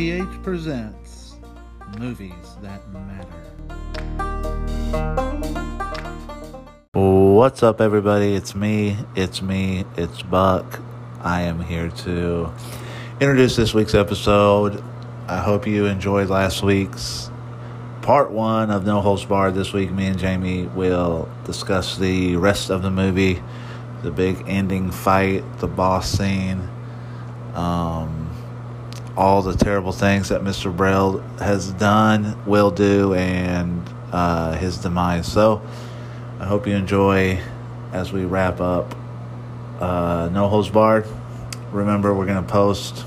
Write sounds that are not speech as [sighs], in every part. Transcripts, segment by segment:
MPH presents Movies That Matter. What's up, everybody? It's me, it's me, it's Buck. I am here to introduce this week's episode. I hope you enjoyed last week's part one of No Holds Barred. This week, me and Jamie will discuss the rest of the movie, the big ending fight, the boss scene, um, all the terrible things that Mr. Brell has done, will do, and uh, his demise. So, I hope you enjoy as we wrap up uh, No Holds Barred. Remember, we're going to post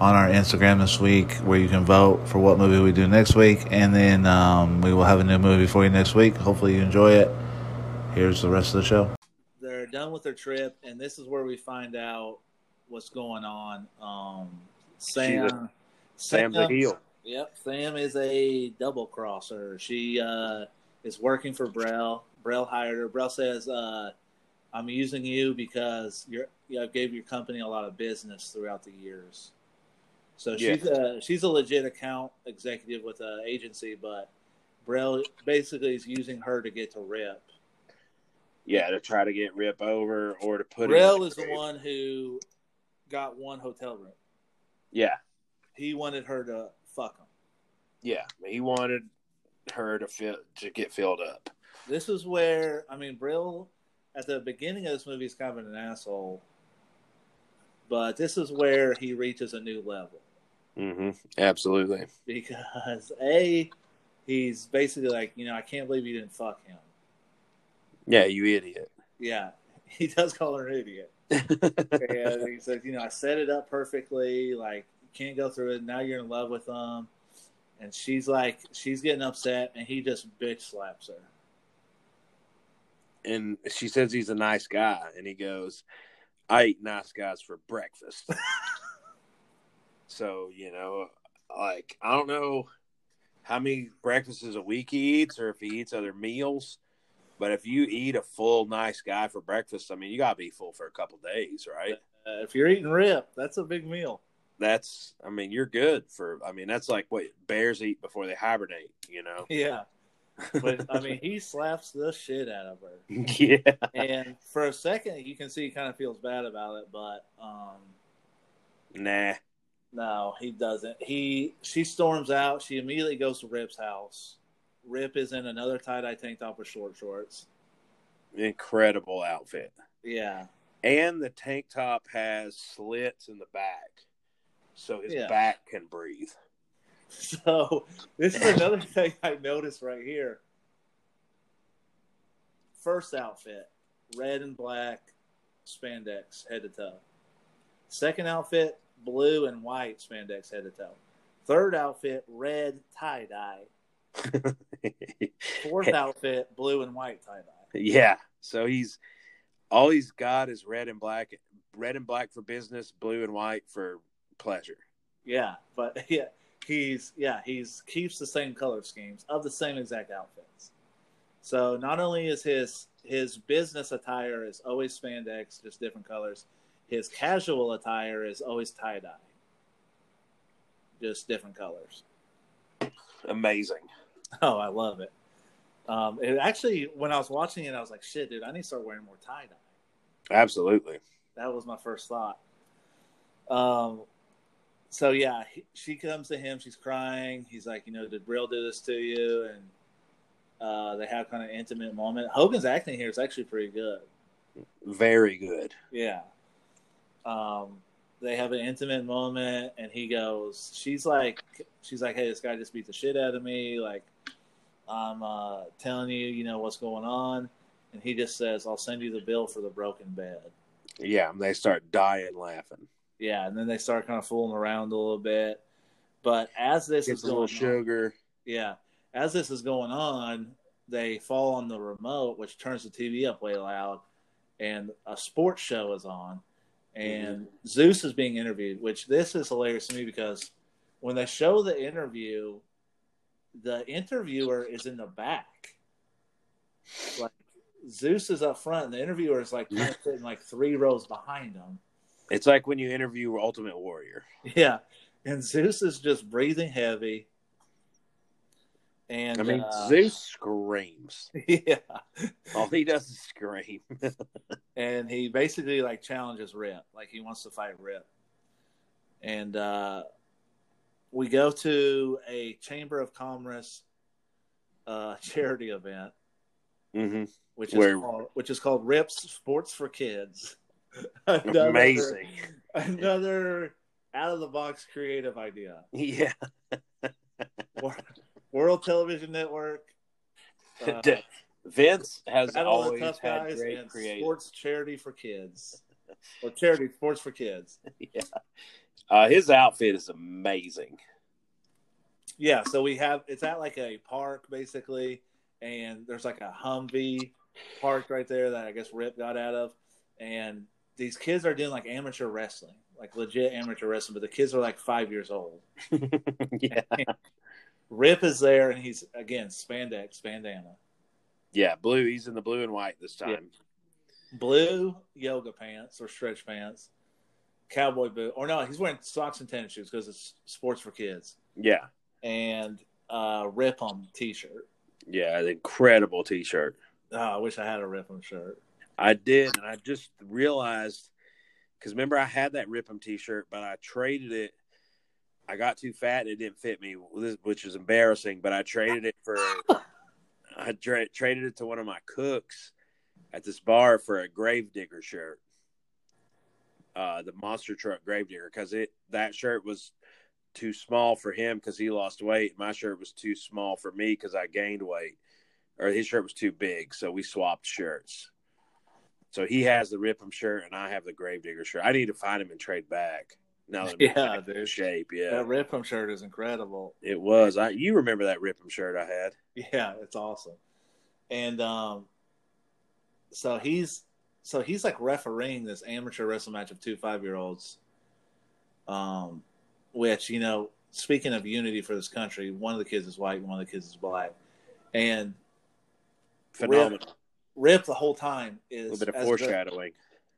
on our Instagram this week where you can vote for what movie we do next week. And then um, we will have a new movie for you next week. Hopefully, you enjoy it. Here's the rest of the show. They're done with their trip, and this is where we find out what's going on. Um, Sam, Sam's a heel. Yep, Sam is a double crosser. She uh, is working for Brell. Brell hired her. Brell says, uh, "I'm using you because you're you know, gave your company a lot of business throughout the years." So she's a she's a legit account executive with an agency, but Brell basically is using her to get to Rip. Yeah, to try to get Rip over or to put. Brell him in is the one who got one hotel room. Yeah, He wanted her to fuck him. yeah. He wanted her to fill to get filled up. This is where I mean Brell at the beginning of this movie is kind of an asshole, but this is where he reaches a new level Mm-hmm. Absolutely. because a he's basically like you know I can't believe you didn't fuck him. Yeah, you idiot. Yeah, [laughs] he does call her an idiot, and [laughs] he says you know I set it up perfectly. Like you can't go through it. Now you're in love with him, and she's like she's getting upset, and he just bitch slaps her. and she says he's a nice guy, and he goes, "I eat nice guys for breakfast." [laughs] so you know, like I don't know how many breakfasts a week he eats, or if he eats other meals. But if you eat a full nice guy for breakfast, I mean, you gotta be full for a couple days, right? Uh, if you're eating rip, that's a big meal. That's, I mean, you're good for. I mean, that's like what bears eat before they hibernate. You know? [laughs] Yeah. But I mean, he slaps the shit out of her, [laughs] yeah. and for a second, you can see he kind of feels bad about it, but um, Nah. no, he doesn't. He she storms out. She immediately goes to Rip's house. Rip is in another tie dye tank top with short shorts. Incredible outfit. Yeah, and the tank top has slits in the back so his Yeah. back can breathe [laughs] So this is another [laughs] thing I noticed right here. First outfit, red and black spandex head to toe. Second outfit, blue and white spandex head to toe. Third outfit, red tie dye. Fourth [laughs] outfit, blue and white tie dye. yeah so he's all he's got is red and black red and black for business blue and white for pleasure Yeah, but [laughs] yeah, he's yeah he's keeps the same color schemes of the same exact outfits. So not only is his his business attire is always spandex, just different colors. His casual attire is always tie dye, just different colors. amazing [laughs] Oh, I love it. Um, it actually, when I was watching it, I was like, "Shit, dude, I need to start wearing more tie dye." absolutely That was my first thought. Um, so yeah, he, she comes to him. She's crying. He's like, you know, did Brell do this to you? And uh, they have kind of intimate moment. Hogan's acting here is actually pretty good. very good Yeah. Um, they have an intimate moment, and he goes, she's like, she's like, hey, this guy just beat the shit out of me. Like, I'm uh, telling you, you know what's going on. And he just says, I'll send you the bill for the broken bed. yeah and they start dying laughing Yeah, and then they start kind of fooling around a little bit. But as this gets is going on, sugar yeah, as this is going on, they fall on the remote, which turns the TV up way loud, and a sports show is on, and Zeus is being interviewed. Which this is hilarious to me because when they show the interview, the interviewer is in the back, like Zeus is up front, and the interviewer is like kind of sitting like three rows behind him. it's like when you interview ultimate warrior Yeah, and Zeus is just breathing heavy. And I mean, uh, Zeus screams. [laughs] yeah, All he does is scream. [laughs] and he basically like challenges Rip, like he wants to fight Rip. And uh, we go to a Chamber of Commerce uh, charity event, hmm which is Where- called, which is called Rips Sports for Kids. Another- [laughs] Amazing. another out of the box creative idea. Yeah. [laughs] Wor- World Television Network, uh, [laughs] Vince has Battle of the always had great creative. Sports Charity for Kids, or Charity Sports for Kids. Yeah. Uh, his outfit is amazing. Yeah, so we have it's at like a park basically, and there's like a Humvee park right there that I guess Rip got out of, and these kids are doing like amateur wrestling, like legit amateur wrestling, but the kids are like five years old. [laughs] yeah. [laughs] Rip is there, and he's again spandex bandana, Yeah, blue. He's in the blue and white this time. blue yoga pants or stretch pants, cowboy boot, or no, he's wearing socks and tennis shoes because it's sports for kids, Yeah. and uh, Rip 'em t-shirt. Yeah. An incredible t shirt. Oh, I wish I had a Rip 'em shirt. I did, and I just realized because remember I had that Rip'em T-shirt, but I traded it. I got too fat and it didn't fit me, which is embarrassing. But I traded it for I tra- traded it to one of my cooks at this bar for a Gravedigger shirt, uh, the monster truck Gravedigger, because it that shirt was too small for him because he lost weight. My shirt was too small for me because I gained weight, or his shirt was too big, so we swapped shirts. So he has the Rip'em shirt, and I have the Gravedigger shirt. I need to find him and trade back. Now that Yeah, dude. shape, yeah, That Rip 'em shirt is incredible. it was. I you remember that Rip'em shirt I had? Yeah, it's awesome. And um, so he's so he's like refereeing this amateur wrestling match of two five year olds. Um, which you know, speaking of unity for this country, one of the kids is white one of the kids is black, and Phenomenal. Rip, Rip the whole time is A little bit of foreshadowing.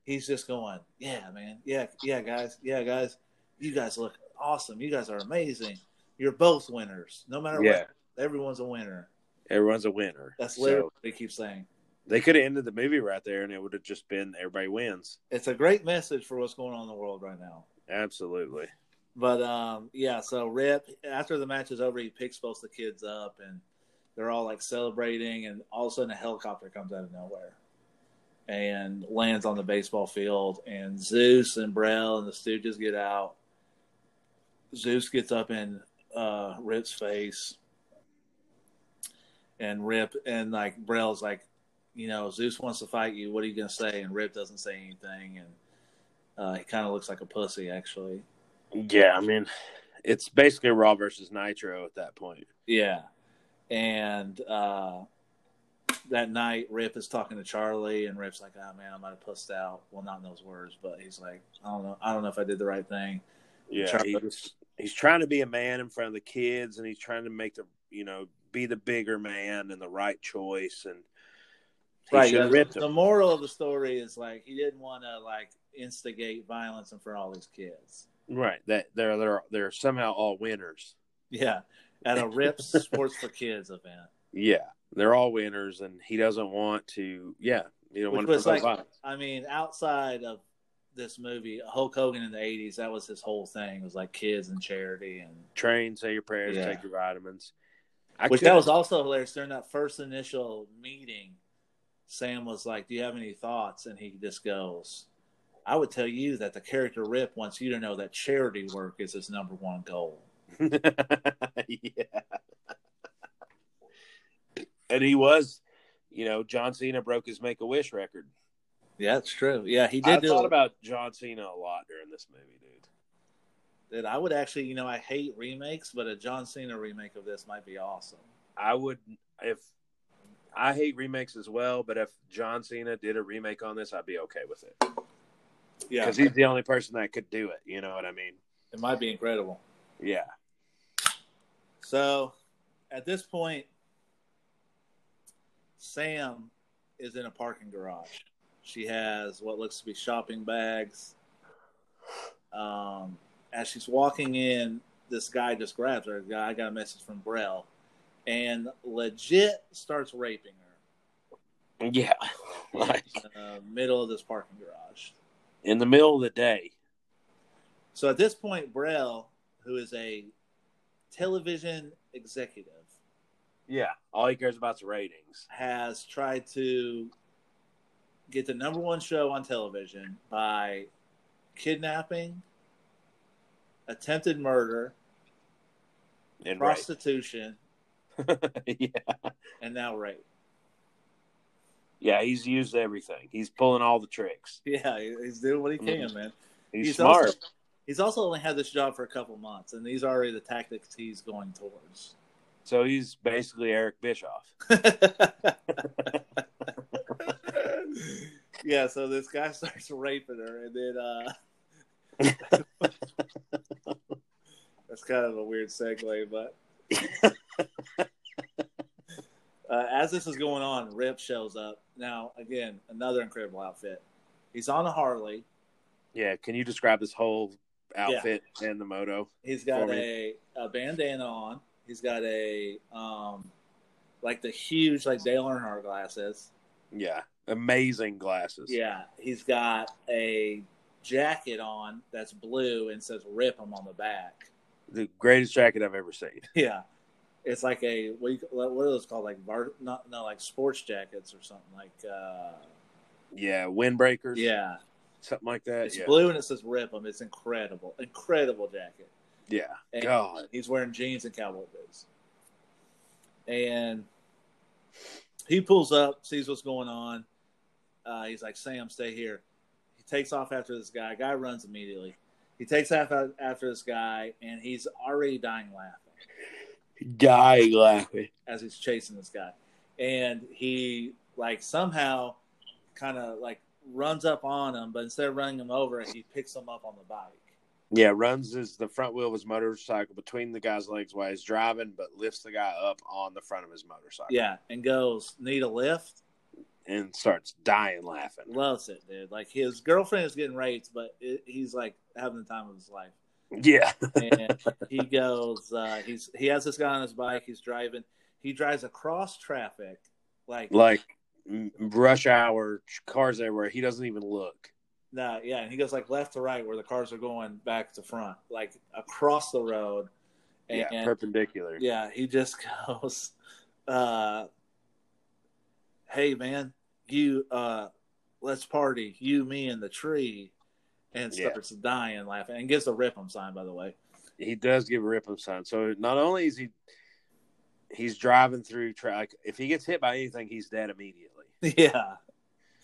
he's just going, yeah, man, yeah, yeah, guys, yeah, guys, you guys look awesome. You guys are amazing. You're both winners. No matter Yeah. what, everyone's a winner. Everyone's a winner. That's So, literally what he keeps saying. They could have ended the movie right there, and it would have just been everybody wins. It's a great message for what's going on in the world right now. Absolutely. But um, yeah, so Rip after the match is over, he picks both the kids up, and they're all like celebrating, and all of a sudden a helicopter comes out of nowhere and lands on the baseball field, and Zeus and Brell and the Stooges get out. Zeus gets up in uh, Rip's face, and Rip and like Brell's like, you know, Zeus wants to fight you. What are you gonna say? And Rip doesn't say anything, and uh, he kind of looks like a pussy actually. Yeah, I mean, it's basically Raw versus Nitro at that point. Yeah. And uh, that night, Rip is talking to Charlie, and Rip's like, "Oh man, I might have pussed out." Well, not in those words, but he's like, "I don't know. I don't know if I did the right thing." Yeah, Charlie- he's, he's trying to be a man in front of the kids, and he's trying to make the you know be the bigger man and the right choice. And right. should yeah, have the him. moral of the story is like he didn't want to like instigate violence in front of all these kids. Right, that they're they're they're somehow all winners. Yeah, at a Rips [laughs] Sports for Kids event. Yeah, they're all winners, and he doesn't want to. Yeah, you don't Which want was like- violence. I mean, outside of this movie, Hulk Hogan in the '80s, that was his whole thing. It was like kids and charity and Train, say your prayers, Yeah. take your vitamins. I Which could- that was also hilarious during that first initial meeting. Sam was like, "Do you have any thoughts?" And he just goes, "I would tell you that the character Rip wants you to know that charity work is his number one goal." yeah. [laughs] And he was, you know, John Cena broke his Make a Wish record. Yeah, that's true. Yeah, he did do thought it. about John Cena a lot during this movie, dude. that. I would actually, you know, I hate remakes, but a John Cena remake of this might be awesome. I would if I hate remakes as well, but if John Cena did a remake on this, I'd be okay with it Yeah, because he's the only person that could do it. You know what I mean? it might be incredible. Yeah. So, at this point, Sam is in a parking garage. She has what looks to be shopping bags. Um, as she's walking in, this guy just grabs her. I got a message from Brell, and legit starts raping her. Yeah, like in the middle of this parking garage. in the middle of the day. So at this point, Brell, who is a television executive, Yeah, all he cares about is ratings. has tried to get the number one show on television by kidnapping, attempted murder, And prostitution, [laughs] yeah, and now rape. yeah, he's used everything. He's pulling all the tricks. Yeah, he's doing what he can, man. He's, He's smart. also- He's also only had this job for a couple months, and these are already the tactics he's going towards. So he's basically Eric Bischoff. [laughs] yeah, so this guy [laughs] starts raping her, and then uh, that's kind of a weird segue, but [laughs] uh, as this is going on, Rip shows up. Now, again, another incredible outfit. He's on a Harley. Yeah, can you describe this whole outfit and the moto? He's got a, a bandana on. He's got a um, like the huge like Dale Earnhardt glasses. Yeah, amazing glasses. Yeah, he's got a jacket on that's blue and says "Rip" him on the back. The greatest jacket I've ever seen. [laughs] Yeah, it's like a what, you, what are those called? Like bar, not no like sports jackets or something like. uh Yeah, windbreakers. Yeah, something like that. it's yeah, blue and it says "Rip "Rip 'em." It's incredible, incredible jacket. yeah. And God, He's wearing jeans and cowboy boots. And he pulls up, sees what's going on. Uh, he's like, Sam, stay here. He takes off after this guy. Guy runs immediately. He takes off after this guy, and he's already dying laughing Dying laughing. as he's chasing this guy. And he, like, somehow kind of like runs up on him, but instead of running him over, he picks him up on the bike. Yeah, runs his the front wheel of his motorcycle between the guy's legs while he's driving, but lifts the guy up on the front of his motorcycle. Yeah, and goes, Need a lift? And starts dying laughing. loves it, dude. Like his girlfriend is getting raped, but it, he's like having the time of his life. Yeah, And he goes, uh, he's he has this guy on his bike. He's driving. He drives across traffic, like like rush hour, cars everywhere. He doesn't even look. nah, yeah. And he goes like left to right, where the cars are going back to front, like across the road. And, yeah, perpendicular. yeah, he just [laughs] goes, uh, "Hey man, you uh, let's party, you, me, and the tree," and Yeah. starts dying laughing and gives a rip 'em sign, by the way. He does give a rip him sign. So not only is he he's driving through traffic. If he gets hit by anything, he's dead immediately. [laughs] Yeah,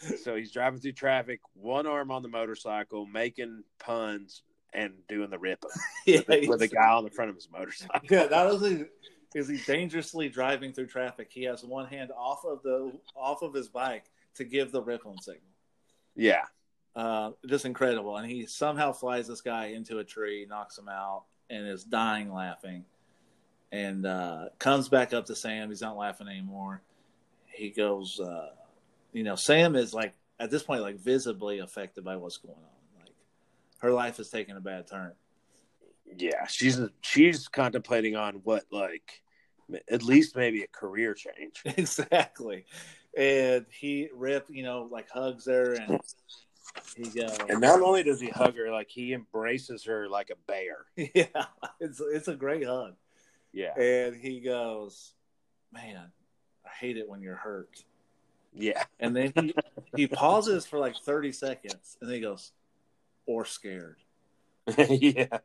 So he's driving through traffic, one arm on the motorcycle, making puns and doing the rip [laughs] yeah. with, the, with the guy on the front of his motorcycle. Yeah, not only is he dangerously driving through traffic, he has one hand off of the off of his bike to give the rip 'em signal. Yeah, Uh, just incredible. And he somehow flies this guy into a tree, knocks him out, and is dying laughing. And uh, comes back up to Sam. He's not laughing anymore. He goes, uh, you know, Sam is like at this point like visibly affected by what's going on. Like her life is taking a bad turn. yeah. She's she's contemplating on what like at least maybe a career change. [laughs] exactly. And he Rip, you know, like hugs her and he goes, And not only does he hug her, like he embraces her like a bear. [laughs] yeah, it's it's a great hug. Yeah, And he goes, "Man, I hate it when you're hurt." yeah, And then he he pauses for like 30 seconds and then he goes, "Or scared." [laughs] yeah.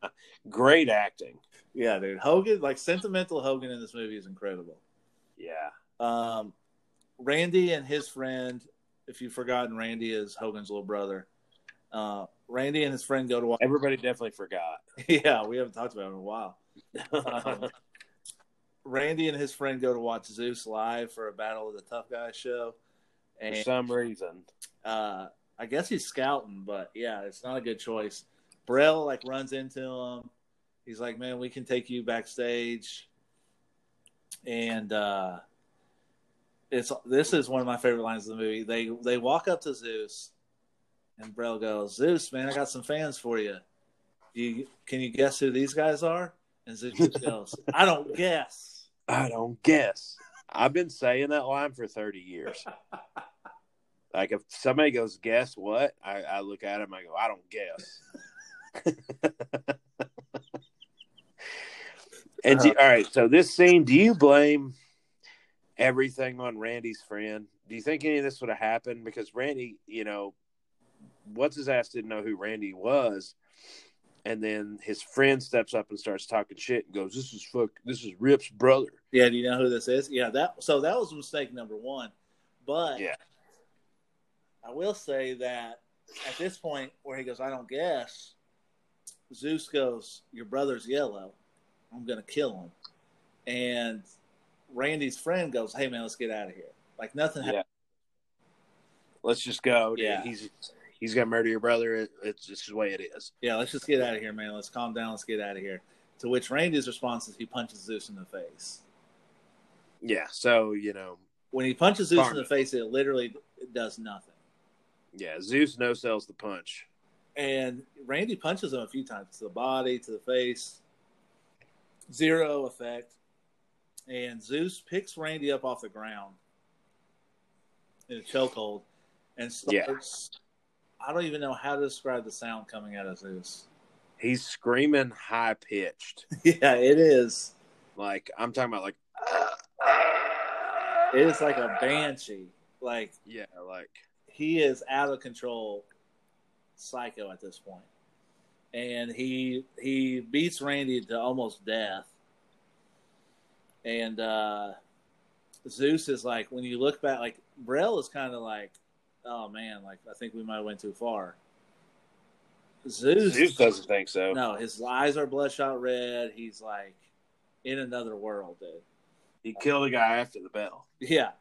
Great acting. Yeah, dude. Hogan, like sentimental Hogan in this movie is incredible. Yeah, Um, Randy and his friend, if you've forgotten, Randy is Hogan's little brother. Uh, Randy and his friend go to watch. everybody definitely forgot. [laughs] Yeah, we haven't talked about it in a while. Um, [laughs] Randy and his friend go to watch Zeus live for a Battle of the Tough Guys show, For some reason, uh, I guess he's scouting, but yeah, it's not a good choice. Brell like runs into him. He's like, "Man, we can take you backstage," and uh, it's this is one of my favorite lines of the movie. They they walk up to Zeus, and Brell goes, "Zeus, man, I got some fans for you. You can you guess who these guys are?" And Zeus [laughs] goes, I don't guess. I don't guess. I've been saying that line for 30 years. Like if somebody goes, guess what? I, I look at him, I go, I don't guess. [laughs] and do, uh-huh. all right, so this scene, do you blame everything on Randy's friend? Do you think any of this would have happened? Because Randy, you know, what's his ass didn't know who Randy was. And then his friend steps up and starts talking shit and goes, This is fuck this is Rip's brother. Yeah, do you know who this is? Yeah, that so that was mistake number one. But Yeah. I will say that at this point where he goes, I don't guess, Zeus goes, Your brother's yellow. I'm gonna kill him. And Randy's friend goes, Hey man, let's get out of here. Like nothing Yeah. happened. Let's just go. dude. Yeah. He's he's gonna murder your brother. It, it's just the way it is. Yeah, let's just get out of here, man. Let's calm down, let's get out of here. To which Randy's response is he punches Zeus in the face. Yeah. So, you know, When he punches Zeus in the face, it literally does nothing. yeah, Zeus no sells the punch. And Randy punches him a few times to the body, to the face. Zero effect. And Zeus picks Randy up off the ground in a chokehold and Yeah. starts. I don't even know how to describe the sound coming out of Zeus. He's screaming high pitched. [laughs] yeah, it is. Like I'm talking about like It is like a banshee. Like yeah, like he is out of control psycho at this point and he he beats randy to almost death and uh zeus is like when you look back like Brell is kind of like oh man like i think we might have went too far zeus, Zeus doesn't think so. no his eyes are bloodshot red he's like in another world dude He killed a guy after the bell. Yeah.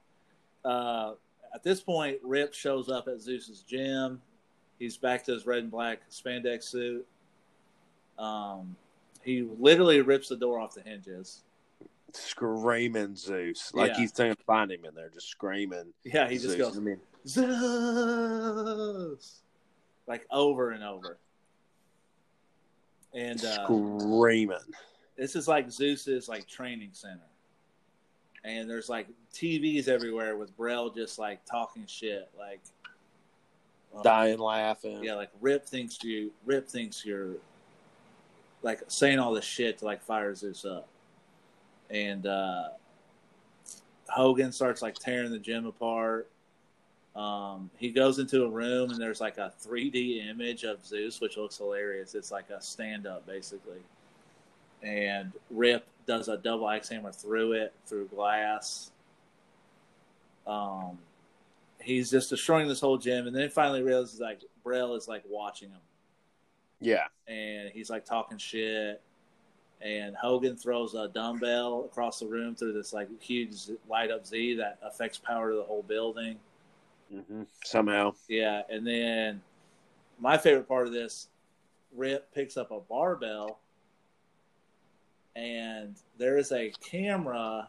Uh, at this point, Rip shows up at Zeus's gym. He's back to his red and black spandex suit. Um, he literally rips the door off the hinges. Screaming Zeus. Like Yeah. he's trying to find him in there, just screaming. Yeah, he just goes I mean, Zeus, like over and over. And uh, screaming. this is like Zeus's like training center. And there's like TVs everywhere with Brell just like talking shit, like uh, Dying laughing. Yeah, like Rip thinks you Rip thinks you're like saying all this shit to like fire Zeus up. And uh Hogan starts like tearing the gym apart. Um, he goes into a room and there's like a 3D image of Zeus, which looks hilarious. It's like a stand up basically. And Rip does a double axe hammer through it, through glass. Um, he's just destroying this whole gym, and then finally realizes like Brell is like watching him, Yeah. and he's like talking shit. And Hogan throws a dumbbell across the room through this like huge light up Z that affects power to the whole building. hmm Somehow. Yeah, and then my favorite part of this, Rip picks up a barbell, and there is a camera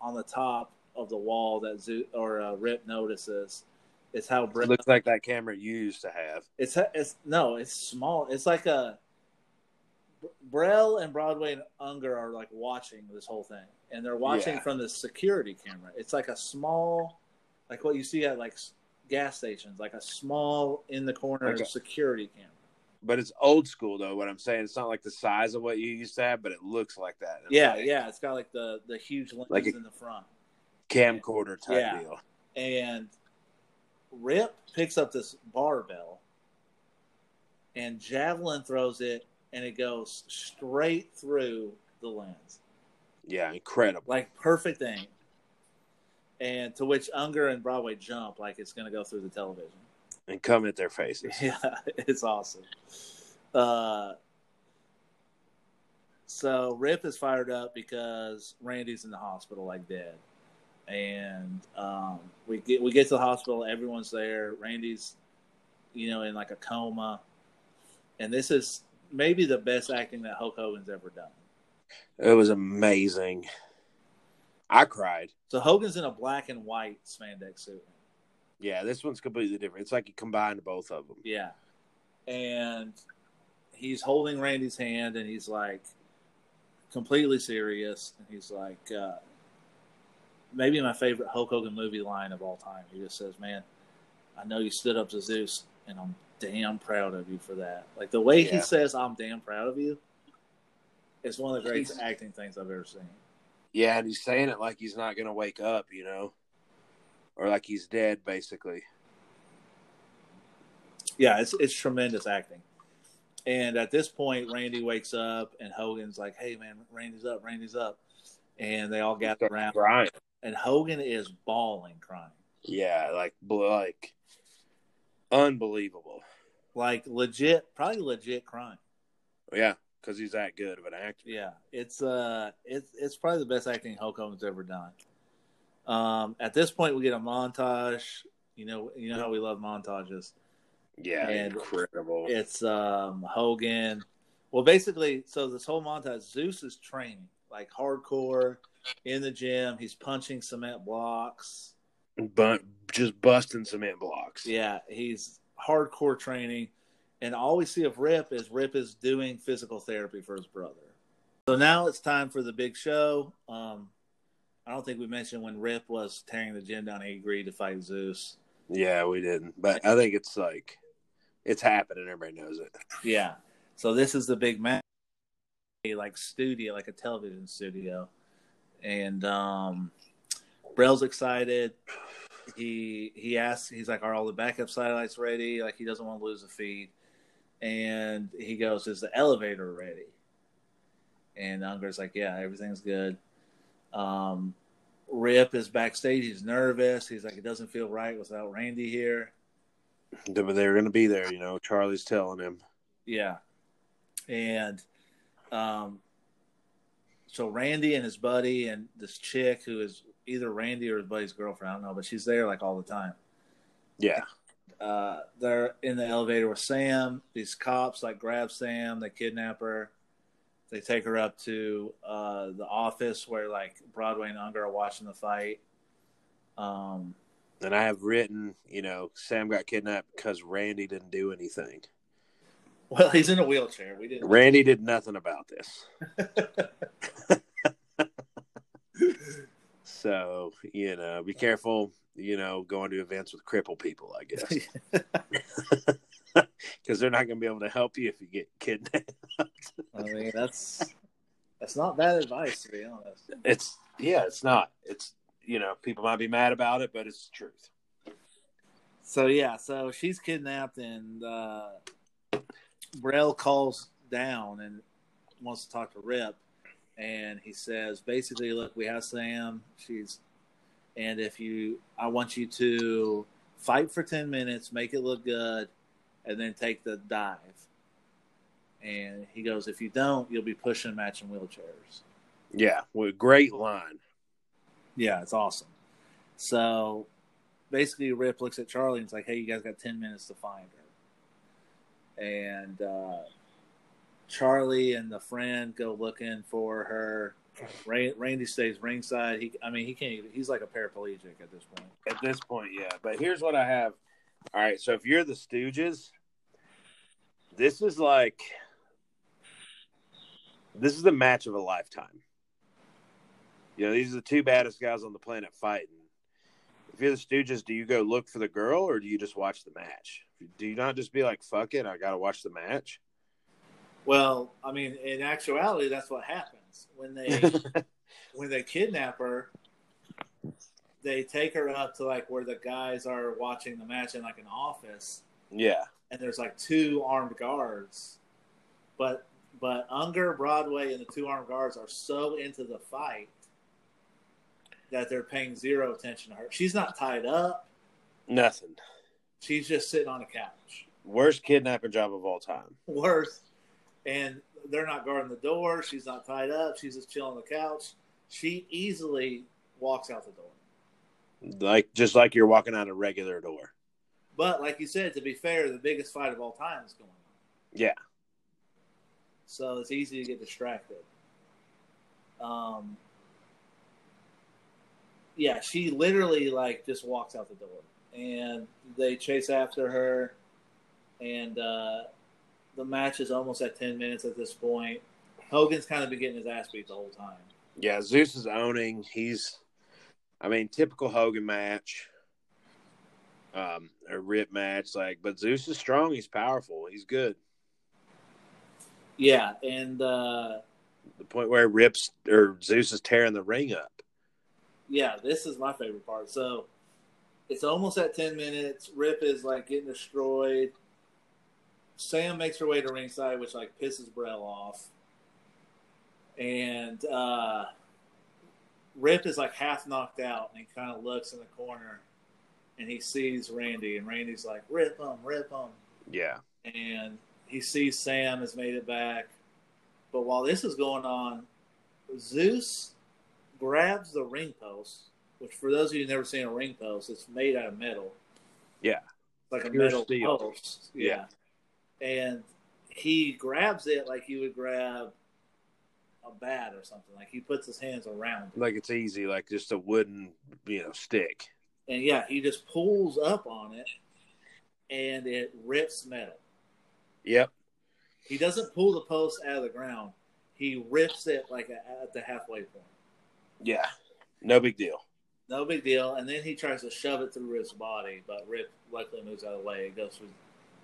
on the top of the wall that Zo- or uh, Rip notices. It's how It looks like that camera you used to have. It's it's no, it's small. It's like a Brell and Broadway and Unger are like watching this whole thing, and they're watching Yeah. from the security camera. It's like a small, like what you see at like gas stations, like a small in the corner Okay. security camera. But it's old school though, what I'm saying. It's not like the size of what you used to have, but it looks like that. Yeah, way. yeah, it's got like the the huge lens Like in the front, Camcorder type Yeah. deal. and Rip picks up this barbell, and Javelin throws it, and it goes straight through the lens. Yeah, incredible. like perfect aim. And to which Unger and Broadway jump like it's going to go through the television. And come at their faces. [laughs] Yeah, it's awesome. Uh, so Rip is fired up because Randy's in the hospital, like dead, and um, we get we get to the hospital. Everyone's there. Randy's, you know, in like a coma, and this is maybe the best acting that Hulk Hogan's ever done. It was amazing. I cried. So Hogan's in a black and white spandex suit. Yeah, this one's completely different. It's like you combined both of them. Yeah. And he's holding Randy's hand and he's like, completely serious. And he's like, uh, maybe my favorite Hulk Hogan movie line of all time. He just says, "Man, I know you stood up to Zeus, and I'm damn proud of you for that." Like the way he says, "I'm damn proud of you," is one of the greatest He's- acting things I've ever seen. Yeah, and he's saying it like he's not going to wake up, you know, or like he's dead, basically. Yeah, it's it's tremendous acting. And at this point, Randy wakes up, and Hogan's like, "Hey, man, Randy's up, Randy's up," and they all gather around, Right. and Hogan is bawling, crying, Yeah, like like unbelievable. Like legit, probably legit crime. Yeah, because he's that good of an actor. Yeah, it's uh, it's it's probably the best acting Hulk Hogan's ever done. Um, at this point, we get a montage. You know, you know how we love montages. Yeah, And- incredible. It's um Hogan. Well, basically, so this whole montage, Zeus is training like hardcore in the gym. He's punching cement blocks. but just busting cement blocks. Yeah, he's hardcore training. And all we see of Rip is Rip is doing physical therapy for his brother. So now it's time for the big show. Um, I don't think we mentioned when Rip was tearing the gym down, he agreed to fight Zeus. Yeah, we didn't, but I think it's like it's happening. Everybody knows it. Yeah. So this is the big match, like studio, like a television studio, and um, Brell's excited. He he asks, he's like, "Are all the backup satellites ready?" Like he doesn't want to lose the feed, and he goes, "Is the elevator ready?" And Unger's like, "Yeah, everything's good." Um, Rip is backstage. He's nervous. He's like, "It doesn't feel right without Randy here." But they're going to be there. You know, Charlie's telling him. Yeah. And um so Randy and his buddy and this chick who is either Randy or his buddy's girlfriend, I don't know, but she's there like all the time. Yeah, Uh they're in the elevator with Sam. These cops like grab Sam, they kidnap her. They take her up to uh the office where like Broadway and Unger are watching the fight. Um and I have written. You know, Sam got kidnapped because Randy didn't do anything. well, he's in a wheelchair. We didn't Randy did nothing about this. [laughs] [laughs] So you know, be careful. You know, going to events with crippled people. I guess [laughs] [laughs] because they're not going to be able to help you if you get kidnapped. [laughs] I mean that's that's not bad advice to be honest. It's yeah, it's not. It's you know, people might be mad about it, but it's the truth. So yeah, so she's kidnapped and uh Brell calls down and wants to talk to Rip and he says basically look we have Sam she's and if you I want you to fight for 10 minutes make it look good and then take the dive and he goes if you don't you'll be pushing matching wheelchairs Yeah, well, great line. Yeah, it's awesome. So basically, Rip looks at Charlie and it's like, "Hey, you guys got ten minutes to find her." And uh, Charlie and the friend go looking for her. Randy stays ringside. He, I mean, he can't. He's like a paraplegic at this point. At this point, yeah. But here's what I have. All right, so if you're the Stooges, this is like this is the match of a lifetime. You know, these are the two baddest guys on the planet fighting. If you're the Stooges, do you go look for the girl or do you just watch the match? Do you not just be like, "Fuck it, I got to watch the match"? Well, I mean, in actuality, that's what happens when they [laughs] when they kidnap her. They take her up to like where the guys are watching the match in like an office, yeah, and there's like two armed guards, but but Unger, Broadway, and the two armed guards are so into the fight that they're paying zero attention to her. She's not tied up. nothing. She's just sitting on a couch. Worst kidnapping job of all time. Worse, and they're not guarding the door. She's not tied up. She's just chilling on the couch. She easily walks out the door. Like just like you're walking out a regular door. But like you said, to be fair, the biggest fight of all time is going on. Yeah. so it's easy to get distracted. Um, yeah, she literally like just walks out the door, and they chase after her, and uh, the match is almost at ten minutes at this point. Hogan's kind of been getting his ass beat the whole time. Yeah, Zeus is owning. He's, I mean, typical Hogan match, um, a rip match. Like, but Zeus is strong. He's powerful. He's good. Yeah, and uh, The point where Rips or Zeus is tearing the ring up. yeah, this is my favorite part. So it's almost at ten minutes. Rip is like getting destroyed. Sam makes her way to ringside, which like pisses Brell off. And uh, Rip is like half knocked out, and he kind of looks in the corner, and he sees Randy, and Randy's like, "Rip him, rip him." Yeah, and he sees Sam has made it back. But while this is going on, Zeus grabs the ring post, which for those of you who've never seen a ring post, it's made out of metal. Yeah. Like a Pure metal steel. post. Yeah. And he grabs it like you would grab a bat or something. Like he puts his hands around it. like it's easy, like just a wooden, you know, stick. And yeah, he just pulls up on it and it rips metal. Yep. He doesn't pull the post out of the ground. He rips it like at the halfway point. Yeah. No big deal. No big deal. And then he tries to shove it through his body, but Rip luckily moves out of the way. It goes through,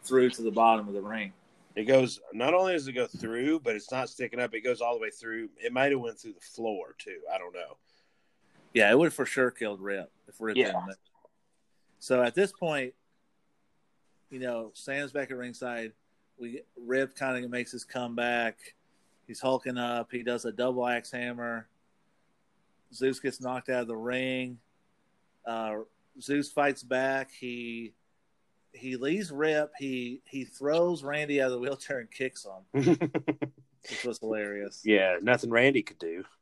through to the bottom of the ring. It goes. Not only does it go through, but it's not sticking up. It goes all the way through. It might have went through the floor too. I don't know. Yeah, it would have for sure killed Rip if Rip Yeah. hadn't. So at this point, you know, Sam's back at ringside. We Rip kind of makes his comeback. He's hulking up. He does a double axe hammer. Zeus gets knocked out of the ring. Uh, Zeus fights back. He he leaves Rip. He he throws Randy out of the wheelchair and kicks him, [laughs] which was hilarious. yeah, nothing Randy could do. [laughs]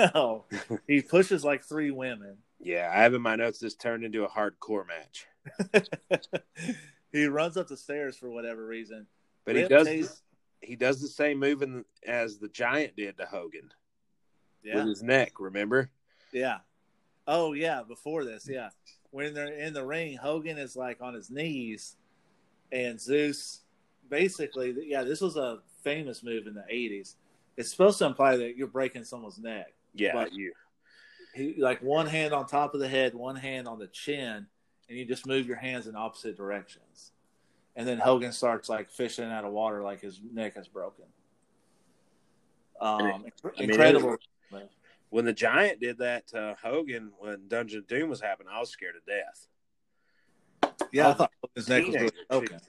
No, he pushes like three women. Yeah, I have in my notes this turned into a hardcore match, [laughs] he runs up the stairs for whatever reason. but Rip he does takes- he does the same move in, as the Giant did to Hogan yeah, with his neck. Remember? yeah. Oh yeah, before this, yeah. When they're in the ring, Hogan is like on his knees, and Zeus basically, yeah, this was a famous move in the '80s. It's supposed to imply that you're breaking someone's neck. Yeah, But- you. He like one hand on top of the head, one hand on the chin, and you just move your hands in opposite directions. And then Hogan starts like fishing out of water, like his neck is broken. Um, I mean, incredible. When the Giant did that to Hogan when Dungeon of Doom was happening, I was scared to death. yeah, I thought Hogan's neck was Teenager, really broken.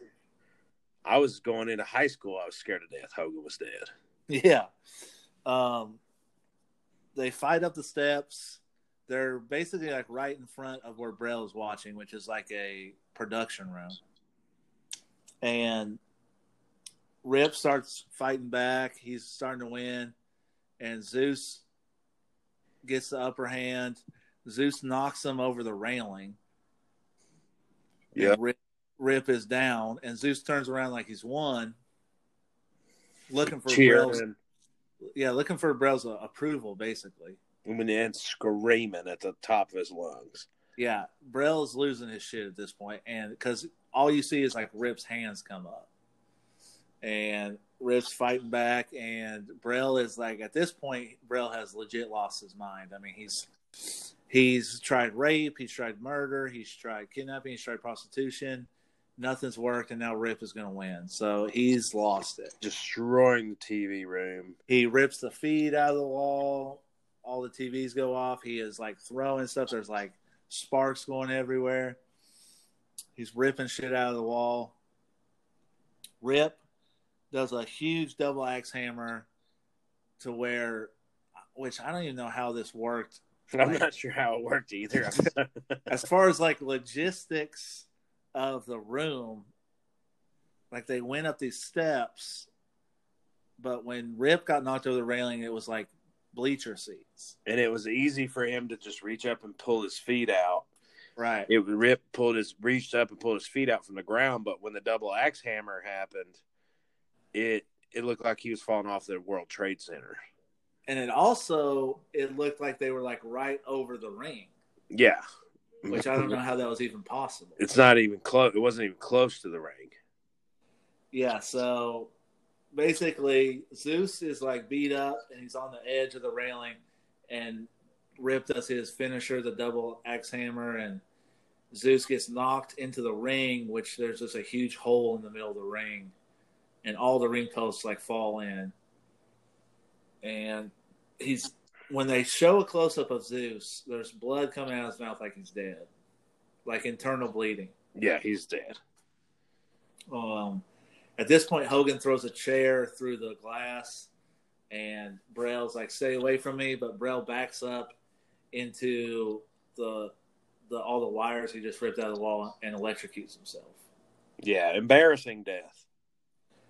I was going into high school. I was scared to death. Hogan was dead. Yeah. Um, they fight up the steps. They're basically like right in front of where Brell is watching, which is like a production room. And Rip starts fighting back. He's starting to win. And Zeus gets the upper hand. Zeus knocks him over the railing. Yeah. Rip, Rip is down. And Zeus turns around like he's won, looking for Brell's yeah, looking for Brell's uh, approval, basically. and then screaming at the top of his lungs. Yeah, Brell's losing his shit at this point, and because all you see is like Rip's hands come up, and Rip's fighting back, and Brell is like at this point, Brell has legit lost his mind. I mean, he's he's tried rape, he's tried murder, he's tried kidnapping, he's tried prostitution. Nothing's worked, and now Rip is going to win. So he's lost it. Destroying the TV room. He rips the feed out of the wall. All the TVs go off. He is like throwing stuff. There's like sparks going everywhere. He's ripping shit out of the wall. Rip does a huge double axe hammer to where, which I don't even know how this worked. I'm Right. not sure how it worked either. [laughs] [laughs] As far as like logistics of the room, like they went up these steps, but when Rip got knocked over the railing, it was like bleacher seats. and it was easy for him to just reach up and pull his feet out. Right. It Rip pulled his reached up and pulled his feet out from the ground, but when the double axe hammer happened, it it looked like he was falling off the World Trade Center. and it also it looked like they were like right over the ring, Yeah, which I don't know how that was even possible. It's not even close. It wasn't even close to the ring. Yeah, so basically Zeus is like beat up and he's on the edge of the railing, and Rip does his finisher, the double axe hammer, and Zeus gets knocked into the ring, which there's just a huge hole in the middle of the ring, and all the ring posts like fall in. And he's when they show a close up of Zeus, there's blood coming out of his mouth like he's dead, like internal bleeding. Yeah, he's dead. Um, at this point, Hogan throws a chair through the glass, and Brell's like, "Stay away from me!" But Brell backs up into the the all the wires he just ripped out of the wall and electrocutes himself. Yeah, embarrassing death.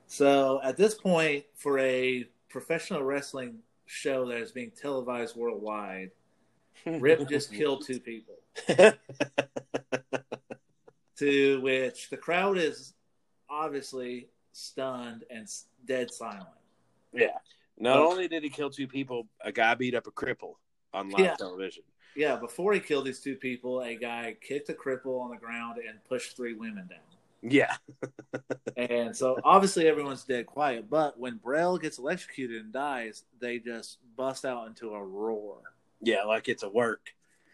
So at this point, for a professional wrestling show that is being televised worldwide, [laughs] Rip just killed two people. [laughs] to which the crowd is obviously stunned and dead silent. Yeah. Not only did he kill two people, a guy beat up a cripple on live Yeah. television. Yeah, before he killed these two people, a guy kicked a cripple on the ground and pushed three women down. Yeah. And so obviously everyone's dead quiet. But when Brell gets electrocuted and dies, they just bust out into a roar. Yeah, like it's a work.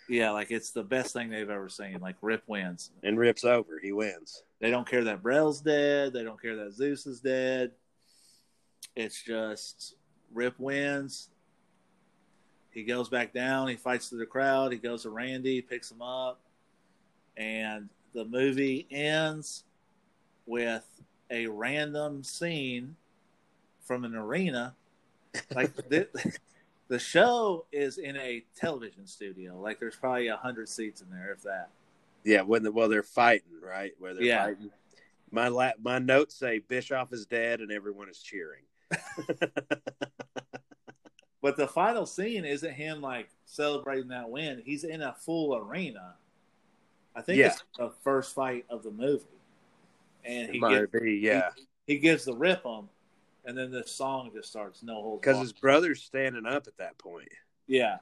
Yeah, like it's the best thing they've ever seen. Like Rip wins. And rips over. He wins. They don't care that Brell's dead. They don't care that Zeus is dead. It's just Rip wins. He goes back down. He fights through the crowd. He goes to Randy, picks him up, and the movie ends with a random scene from an arena. Like [laughs] the, the show is in a television studio. Like there's probably a hundred seats in there, if that. Yeah, when the well they're fighting, right? Where they're Yeah. fighting. My la- my notes say Bischoff is dead and everyone is cheering. [laughs] But the final scene isn't him like celebrating that win. He's in a full arena. I think Yeah. it's the first fight of the movie, and he might be, yeah. he gives the rip him, and then the song just starts. No holds Because his brother's standing up at that point. yeah,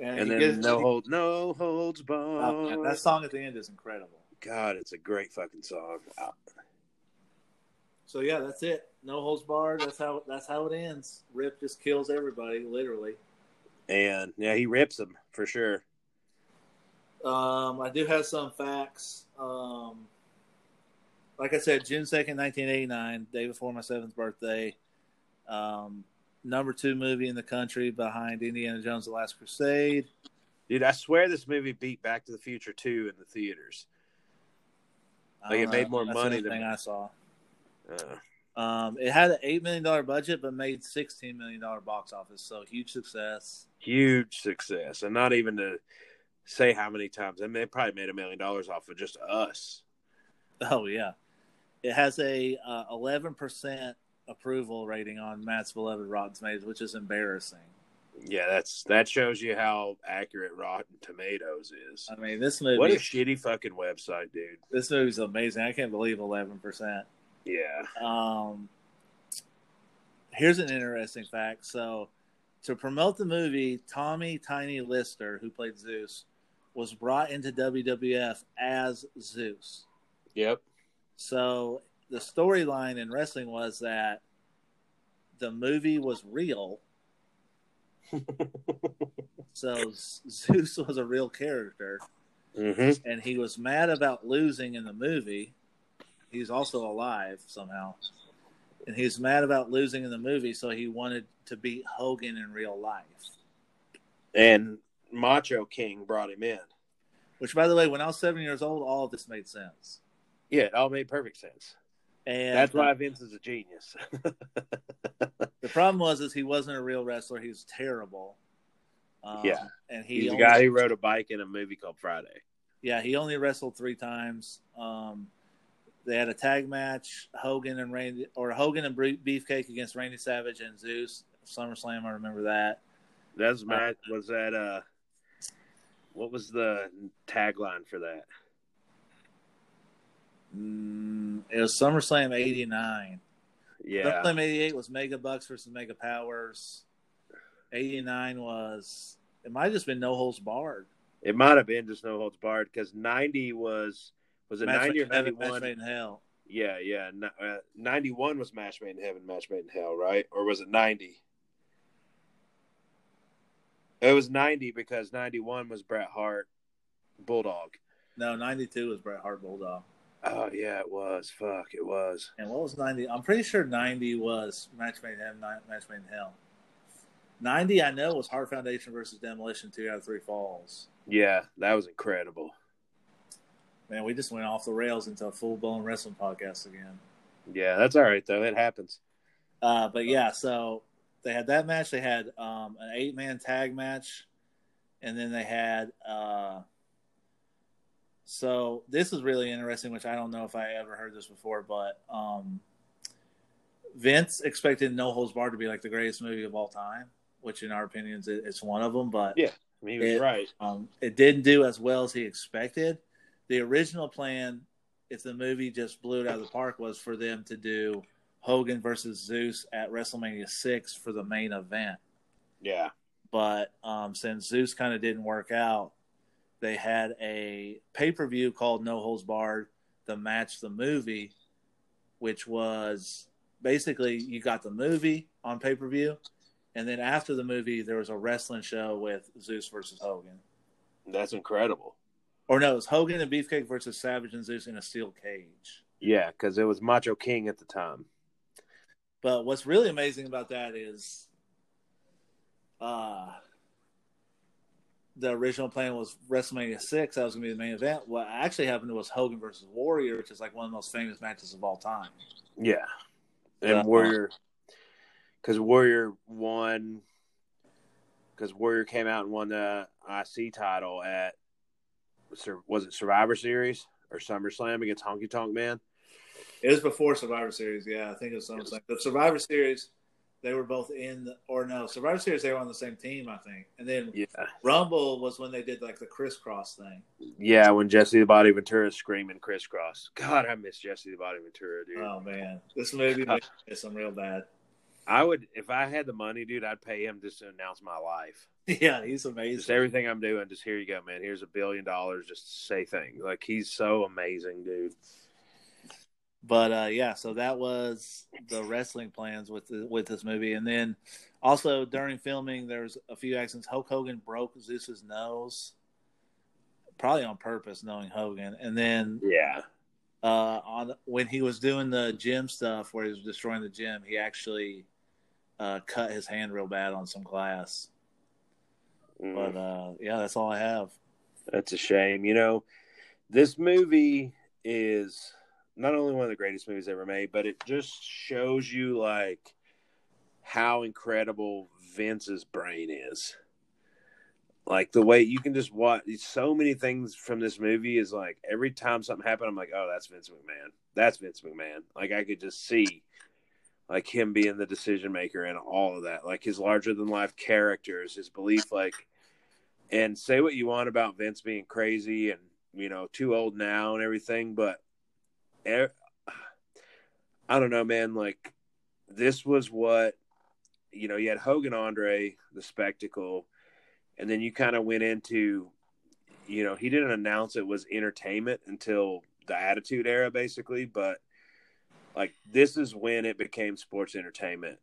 and, And then gives- no hold no holds oh, barred. man, that song at the end is incredible. God, it's a great fucking song. Uh, So yeah, that's it. No holds barred. That's how that's how it ends. Rip just kills everybody, literally. And yeah, he rips them for sure. Um, I do have some facts. Um, like I said, June second, nineteen eighty nine, day before my seventh birthday. Um, number two movie in the country behind Indiana Jones: The Last Crusade. Dude, I swear this movie beat Back to the Future 2 in the theaters. I Like, it don't made know. more That's money anything than- I saw. Uh, Um, it had an eight million dollar budget, but made sixteen million dollar box office. So huge success. huge success. And not even to say how many times. I mean, they probably made a million dollars off of just us. Oh yeah, it has a uh, eleven percent approval rating on Matt's beloved Rotten Tomatoes, which is embarrassing. Yeah, that's that shows you how accurate Rotten Tomatoes is. I mean, this movie. What a shitty fucking website, dude. This movie's amazing. I can't believe eleven percent. Yeah. Um, here's an interesting fact. So, to promote the movie, Tommy Tiny Lister, who played Zeus, was brought into WWF as Zeus. Yep. So the storyline in wrestling was that the movie was real. [laughs] so Zeus was a real character, hmm and he was mad about losing in the movie. He's also alive somehow, and he's mad about losing in the movie, so he wanted to beat Hogan in real life. And Macho King brought him in. Which, by the way, when I was seven years old, all of this made sense. Yeah, it all made perfect sense. And That's why Vince is a genius. [laughs] The problem was is he wasn't a real wrestler. He was terrible. Um, Yeah. and he He's the guy who rode a bike in a movie called Friday. Yeah, he only wrestled three times. Um, they had a tag match: Hogan and Randy, or Hogan and Beefcake against Randy Savage and Zeus. SummerSlam, I remember that. That was Matt. Was that uh? What was the tagline for that? Mm, it was SummerSlam '89. Yeah, SummerSlam '88 was Mega Bucks versus Mega Powers. '89 was it might have just been No Holds Barred. it might have been just no holds barred because ninety was was it ninety or made- ninety match made in hell. Yeah, yeah. Uh, 91 was Match Made in Heaven, Match Made in Hell, right? Or was it 90? It was 90 because 91 was Bret Hart, Bulldog. No, ninety two was Bret Hart Bulldog. Oh, yeah, it was. Fuck, it was. And what was ninety? I'm pretty sure ninety was Match Made in Heaven, Match Made in Hell. Ninety, I know, was Hart Foundation versus Demolition, two out of three falls. Yeah, that was incredible. Man, we just went off the rails into a full blown wrestling podcast again. Yeah, that's all right, though. It happens. Uh, but yeah, so they had that match. They had um, an eight man tag match, and then they had. Uh, so this is really interesting, which I don't know if I ever heard this before, but um, Vince expected No Holds Barred to be like the greatest movie of all time, which in our opinions it- it's one of them. But Yeah. I mean, he was It- right. um, it didn't do as well as he expected. The original plan, if the movie just blew it out of the park, was for them to do Hogan versus Zeus at WrestleMania six for the main event. Yeah. But um, since Zeus kind of didn't work out, they had a pay per view called No Holds Barred, the match the movie, which was basically you got the movie on pay per view, and then after the movie there was a wrestling show with Zeus versus Hogan. That's incredible. Or no, it was Hogan and Beefcake versus Savage and Zeus in a steel cage. Yeah, because it was Macho King at the time. But what's really amazing about that is uh the original plan was WrestleMania six, that was gonna be the main event. What actually happened was Hogan versus Warrior, which is like one of the most famous matches of all time. Yeah. And Uh, Warrior, because Warrior won, because Warrior came out and won the IC title at, was it Survivor Series or SummerSlam against Honky Tonk Man? It was before Survivor Series, yeah. I think it was like the Survivor Series. They were both in, the, or no, Survivor Series. They were on the same team, I think. And then Yeah. Rumble was when they did like the crisscross thing. Yeah, when Jesse the Body Ventura screaming crisscross. God, I miss Jesse the Body Ventura, dude. Oh man, this movie made me miss him real bad. I would, if I had the money, dude, I'd pay him just to announce my life. [laughs] Yeah, he's Just amazing. everything I'm doing, just here you go, man. Here's a billion dollars. Just say things. Like he's so amazing, dude. But uh, yeah, so that was the wrestling plans with the, with this movie, and then also during filming, there was a few accidents. Hulk Hogan broke Zeus's nose, probably on purpose, knowing Hogan. And then Yeah. uh, on when he was doing the gym stuff, where he was destroying the gym, he actually uh, cut his hand real bad on some glass. Mm. But uh, yeah, that's all I have. That's a shame. You know, this movie is not only one of the greatest movies ever made, but it just shows you like how incredible Vince's brain is. Like the way you can just watch so many things from this movie is like every time something happened, I'm like, oh, that's Vince McMahon. That's Vince McMahon. Like I could just see like him being the decision maker and all of that. Like his larger than life characters, his belief, like and say what you want about Vince being crazy and you know too old now and everything, but I don't know, man. Like this was what you know. You had Hogan, Andre, the spectacle, and then you kind of went into, you know, he didn't announce it was entertainment until the Attitude Era, basically. But like this is when it became sports entertainment.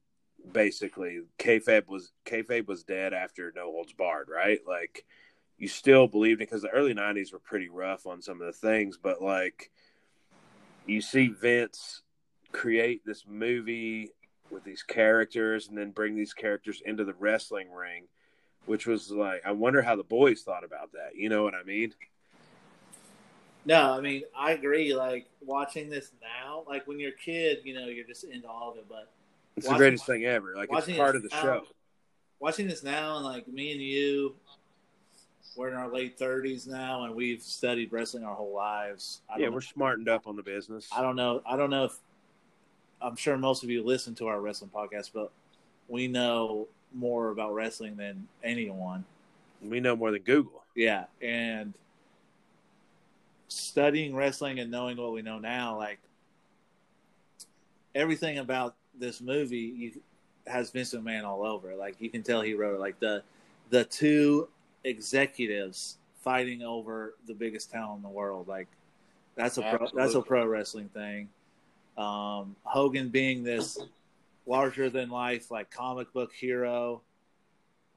Basically, kayfabe was kayfabe was dead after No Holds Barred, right? Like you still believed it because the early '90s were pretty rough on some of the things, but like you see Vince create this movie with these characters and then bring these characters into the wrestling ring, which was like, I wonder how the boys thought about that. You know what I mean? No, I mean I agree. Like watching this now, like when you're a kid, you know, you're just into all of it. But It's Watching- the greatest thing ever. Like it's part of the now- show. watching this now, and like me and you, we're in our late thirties now, and we've studied wrestling our whole lives. I Yeah, we're smartened up on the business. I don't know. I don't know if I'm sure most of you listen to our wrestling podcast, but we know more about wrestling than anyone. We know more than Google. Yeah, and studying wrestling and knowing what we know now, like everything about this movie, you, has Vince McMahon all over. Like you can tell he wrote it. Like the the two executives fighting over the biggest talent in the world. Like that's a pro, that's a pro wrestling thing. Um, Hogan being this larger than life, like comic book hero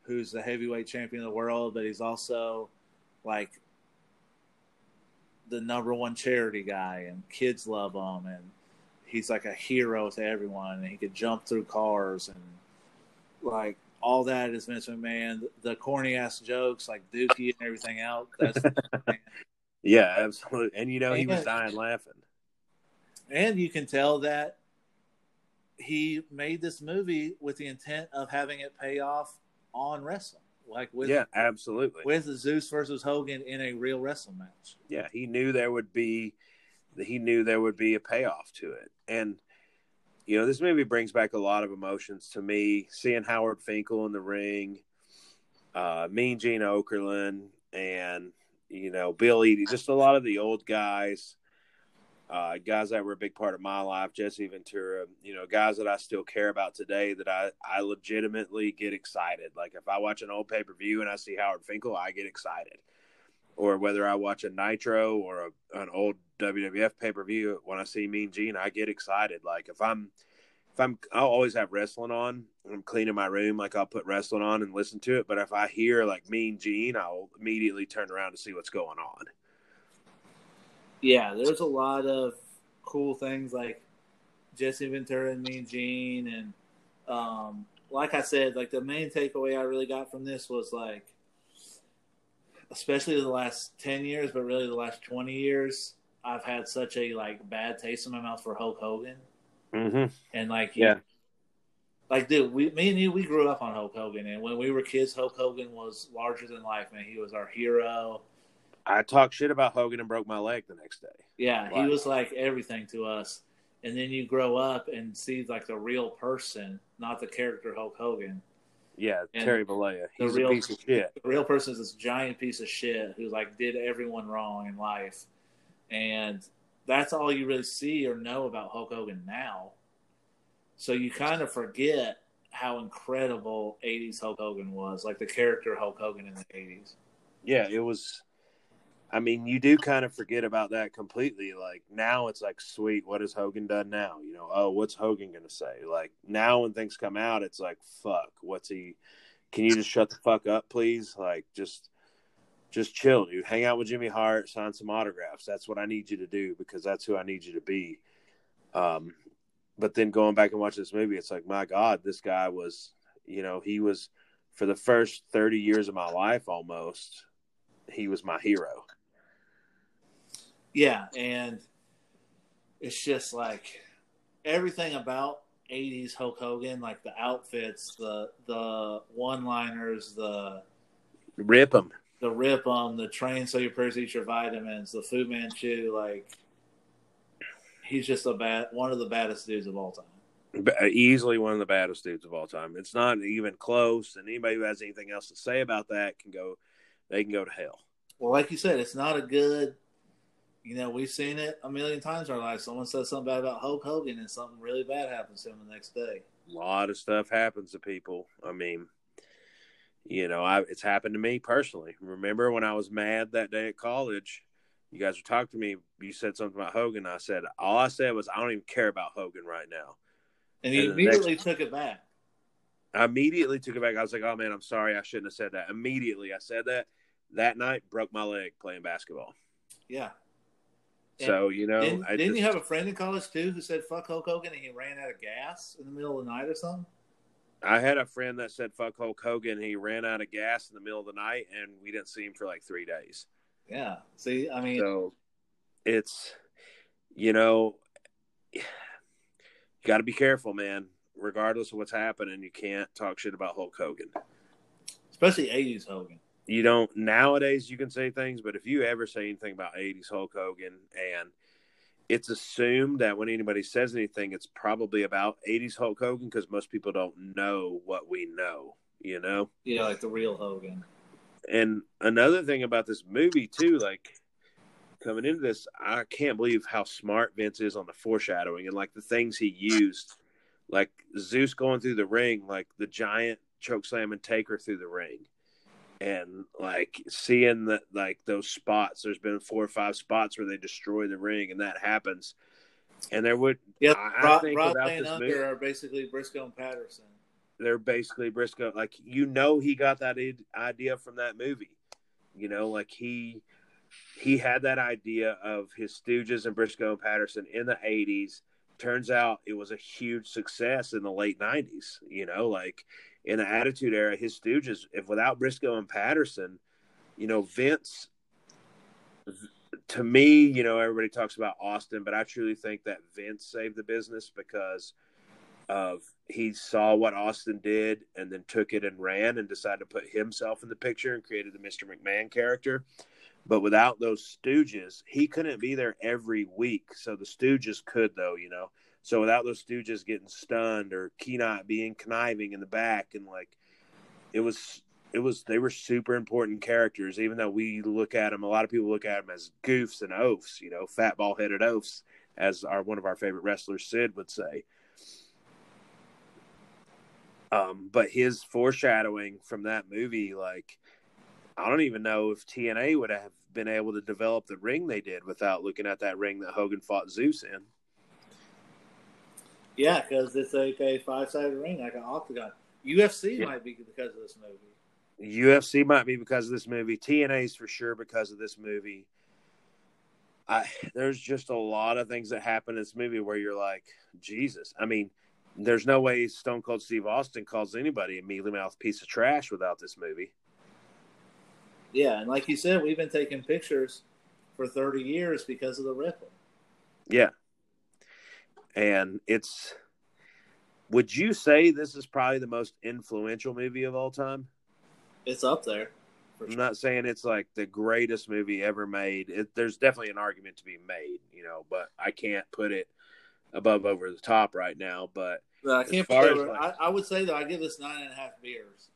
who's the heavyweight champion of the world, but he's also like the number one charity guy, and kids love him, and he's like a hero to everyone, and he could jump through cars, and like all that is Vince McMahon. The corny ass jokes like Dookie and everything else. That's [laughs] yeah, absolutely. And you know, he was dying laughing. And you can tell that he made this movie with the intent of having it pay off on wrestling. Like with yeah, absolutely with Zeus versus Hogan in a real wrestling match. Yeah, he knew there would be he knew there would be a payoff to it, and you know this movie brings back a lot of emotions to me. Seeing Howard Finkel in the ring, uh, Mean Gene Okerlund, and you know Bill Eadie, just a lot of the old guys uh, guys that were a big part of my life, Jesse Ventura, you know, guys that I still care about today that I, I legitimately get excited. Like if I watch an old pay per view and I see Howard Finkel, I get excited. Or whether I watch a Nitro or a, an old WWF pay per view, when I see Mean Gene, I get excited. Like if I'm, if I'm, I'll always have wrestling on. I'm cleaning my room, like I'll put wrestling on and listen to it. But if I hear like Mean Gene, I'll immediately turn around to see what's going on yeah, there's a lot of cool things like Jesse Ventura and Mean Gene, and um, like I said, like the main takeaway I really got from this was like, especially the last ten years, but really the last twenty years, I've had such a like bad taste in my mouth for Hulk Hogan, mm-hmm. and like yeah. Like, dude, we, me and you, we grew up on Hulk Hogan, and when we were kids, Hulk Hogan was larger than life, man. He was our hero I talked shit about Hogan and broke my leg the next day. Yeah, he was like everything to us. And then you grow up and see like the real person, not the character Hulk Hogan. Yeah, and Terry Bollea. He's real, a piece of shit. The real person is this giant piece of shit who like did everyone wrong in life. And that's all you really see or know about Hulk Hogan now. So you kind of forget how incredible 80s Hulk Hogan was, like the character Hulk Hogan in the 80s. Yeah, it was I mean, you do kind of forget about that completely. Like now, it's like, sweet, what has Hogan done now? You know, oh, what's Hogan gonna say? Like now, when things come out, it's like, fuck, what's he? Can you just shut the fuck up, please? Like, just, just chill, dude. Hang out with Jimmy Hart, sign some autographs. That's what I need you to do because that's who I need you to be. Um, but then going back and watching this movie, it's like, my God, this guy was, you know, he was for the first thirty years of my life almost. He was my hero yeah, and it's just like everything about 80s Hulk Hogan, like the outfits, the the one-liners, the rip them, the rip on the train so your purse eat your vitamins, the Fu Manchu, like he's just a bad one of the baddest dudes of all time. Easily one of the baddest dudes of all time. It's not even close, and anybody who has anything else to say about that can go. They can go to hell. Well, like you said, it's not a good you know, we've seen it a million times in our life. Someone says something bad about Hulk Hogan, and something really bad happens to him the next day. A lot of stuff happens to people. I mean, you know, I, it's happened to me personally. Remember when I was mad that day at college? You guys were talking to me. You said something about Hogan. I said all I said was I don't even care about Hogan right now. And he and immediately next, took it back. I immediately took it back. I was like, "Oh man, I'm sorry. I shouldn't have said that." Immediately, I said that. That night, broke my leg playing basketball. Yeah, so you know, didn't, didn't just, you have a friend in college too who said "fuck Hulk Hogan" and he ran out of gas in the middle of the night or something? I had a friend that said "fuck Hulk Hogan." He ran out of gas in the middle of the night, and we didn't see him for like three days. Yeah. See, I mean, so it's you know, you got to be careful, man. Regardless of what's happening, you can't talk shit about Hulk Hogan, especially '80s Hogan you don't nowadays you can say things, but if you ever say anything about 80s Hulk Hogan and it's assumed that when anybody says anything, it's probably about 80s Hulk Hogan because most people don't know what we know, you know? Yeah, like the real Hogan. And another thing about this movie, too, like coming into this, I can't believe how smart Vince is on the foreshadowing and like the things he used. Like Zeus going through the ring, like the giant choke slam and Taker through the ring and like seeing that like those spots there's been four or five spots where they destroy the ring and that happens And there would, Yeah, I, I think Rod without this movie, are basically Brisco and Patterson. they're basically Brisco. Like you know, he got that idea from that movie. You know, like he he had that idea of his Stooges and Brisco and Patterson in the '80s. Turns out it was a huge success in the late '90s. You know, like in the Attitude Era, his Stooges. If without Brisco and Patterson, you know, Vince. To me, you know, everybody talks about Austin, but I truly think that Vince saved the business because of he saw what Austin did and then took it and ran and decided to put himself in the picture and created the Mr. McMahon character. But without those Stooges, he couldn't be there every week. So the Stooges could, though, you know. So without those Stooges getting stunned or Keenot being conniving in the back, and like it was, it was they were super important characters. Even though we look at them, a lot of people look at them as goofs and oafs, you know, fat ball headed oafs, as our one of our favorite wrestlers, Sid, would say. Um, but his foreshadowing from that movie, like, I don't even know if TNA would have been able to develop the ring they did without looking at that ring that Hogan fought Zeus in. Yeah, because it's like a five sided ring, like an octagon. UFC Yeah. might be because of this movie. UFC might be because of this movie. TNA's for sure because of this movie. I there's just a lot of things that happen in this movie where you're like, Jesus. I mean, there's no way Stone Cold Steve Austin calls anybody a mealy mouth piece of trash without this movie. Yeah, and like you said, we've been taking pictures for 30 years because of the ripple. Yeah. And it's would you say this is probably the most influential movie of all time? It's up there. I'm not saying it's like the greatest movie ever made. It, there's definitely an argument to be made, you know, but I can't put it above over the top right now. But I can't put over, like- I, I would say that I give this nine and a half beers.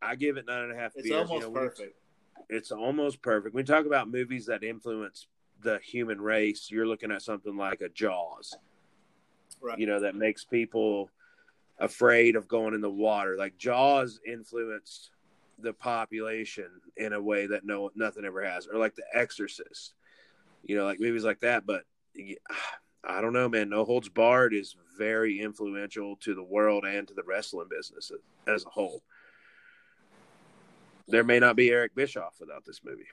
I give it nine and a half It's beers. almost you know, perfect. It's almost perfect. When you talk about movies that influence the human race, you're looking at something like a Jaws. Right. you know that makes people afraid of going in the water. Like jaws influenced the population in a way that no nothing ever has or like the exorcist you know like movies like that. But [sighs] i don't know man. No holds barred is very influential to the world and to the wrestling business as a whole. There may not be eric bischoff without this movie.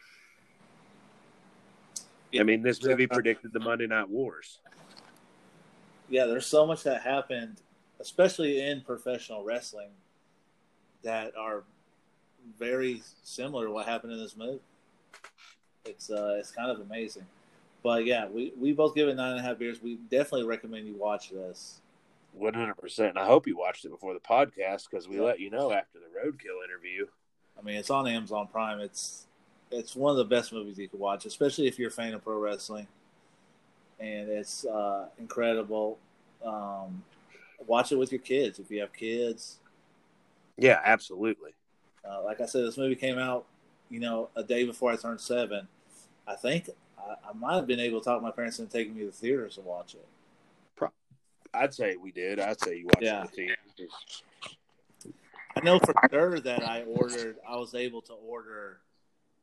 I mean this movie predicted the monday night wars Yeah, there's so much that happened, especially in professional wrestling, that are very similar to what happened in this movie. It's uh, it's kind of amazing. But yeah, we, we both give it nine and a half beers. We definitely recommend you watch this. One hundred percent. I hope you watched it before the podcast because we Yeah. let you know after the roadkill interview. I mean, it's on Amazon Prime. It's it's one of the best movies you could watch, especially if you're a fan of pro wrestling. And it's uh, incredible. Um, watch it with your kids if you have kids. Yeah, absolutely. Uh, like I said, this movie came out, you know, a day before I turned seven. I think I, I might have been able to talk my parents into taking me to the theaters to watch it. I'd say we did. I'd say you watched Yeah. the team. I know for sure that I ordered. I was able to order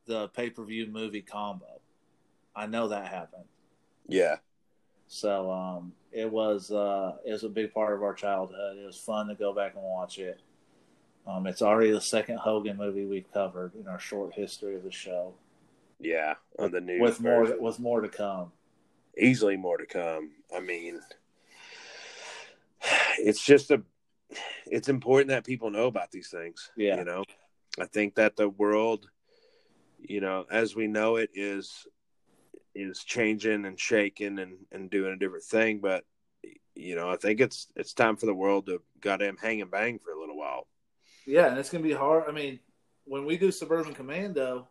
the pay per view movie combo. I know that happened. Yeah, So um, it was uh, it was a big part of our childhood. It was fun to go back and watch it. Um, it's already the second Hogan movie we've covered in our short history of the show, yeah. On the news, with more version. with more to come. easily more to come. I mean, it's just a. It's important that people know about these things. Yeah. you know, I think that the world, you know, as we know it, is is changing and shaking and and doing a different thing. But you know, I think it's it's time for the world to goddamn hang and bang for a little while. Yeah, and it's gonna be hard. I mean, when we do Suburban Commando,